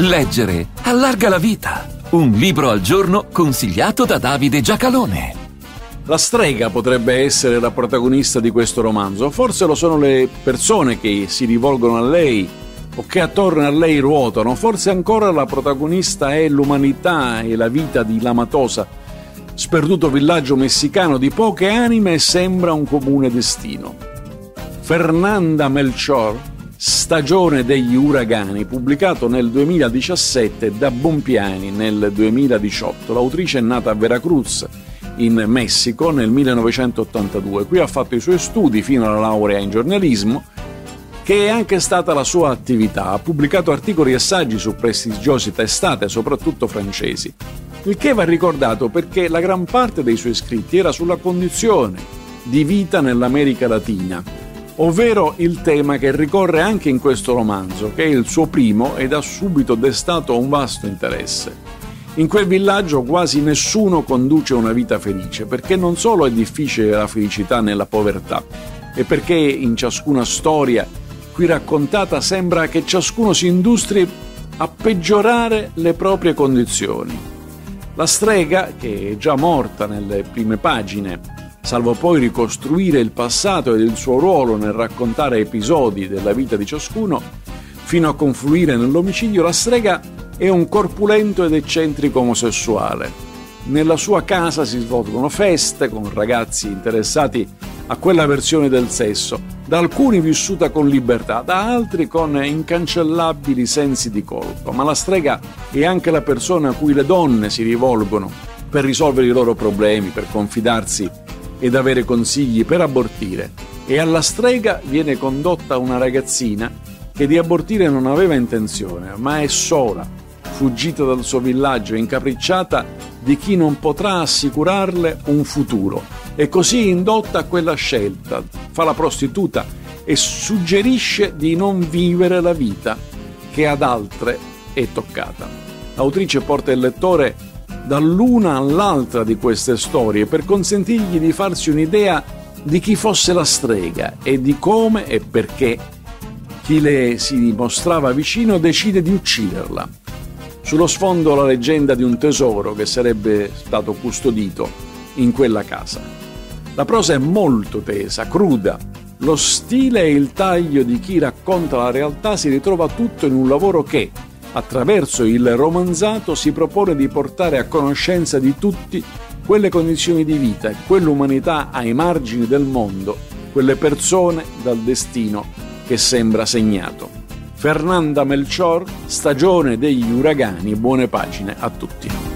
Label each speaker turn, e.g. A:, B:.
A: Leggere allarga la vita. Un libro al giorno consigliato da Davide Giacalone.
B: La strega potrebbe essere la protagonista di questo romanzo, forse lo sono le persone che si rivolgono a lei o che attorno a lei ruotano, forse ancora la protagonista è l'umanità e la vita di Lamatosa, sperduto villaggio messicano di poche anime e sembra un comune destino. Fernanda Melchor Stagione degli uragani, pubblicato nel 2017 da Bompiani nel 2018. L'autrice è nata a Veracruz, in Messico, nel 1982. Qui ha fatto i suoi studi fino alla laurea in giornalismo, che è anche stata la sua attività. Ha pubblicato articoli e saggi su prestigiose testate, soprattutto francesi. Il che va ricordato perché la gran parte dei suoi scritti era sulla condizione di vita nell'America Latina ovvero il tema che ricorre anche in questo romanzo, che è il suo primo ed ha subito destato un vasto interesse. In quel villaggio quasi nessuno conduce una vita felice, perché non solo è difficile la felicità nella povertà, e perché in ciascuna storia qui raccontata sembra che ciascuno si industri a peggiorare le proprie condizioni. La strega, che è già morta nelle prime pagine, salvo poi ricostruire il passato ed il suo ruolo nel raccontare episodi della vita di ciascuno, fino a confluire nell'omicidio, la strega è un corpulento ed eccentrico omosessuale. Nella sua casa si svolgono feste con ragazzi interessati a quella versione del sesso, da alcuni vissuta con libertà, da altri con incancellabili sensi di colpa. Ma la strega è anche la persona a cui le donne si rivolgono per risolvere i loro problemi, per confidarsi ed avere consigli per abortire e alla strega viene condotta una ragazzina che di abortire non aveva intenzione, ma è sola, fuggita dal suo villaggio, incapricciata di chi non potrà assicurarle un futuro e così indotta a quella scelta, fa la prostituta e suggerisce di non vivere la vita che ad altre è toccata. L'autrice porta il lettore dall'una all'altra di queste storie per consentirgli di farsi un'idea di chi fosse la strega e di come e perché chi le si dimostrava vicino decide di ucciderla. Sullo sfondo la leggenda di un tesoro che sarebbe stato custodito in quella casa. La prosa è molto tesa, cruda. Lo stile e il taglio di chi racconta la realtà si ritrova tutto in un lavoro che, attraverso il romanzato si propone di portare a conoscenza di tutti quelle condizioni di vita quell'umanità ai margini del mondo, quelle persone dal destino che sembra segnato. Fernanda Melchor, stagione degli uragani, buone pagine a tutti.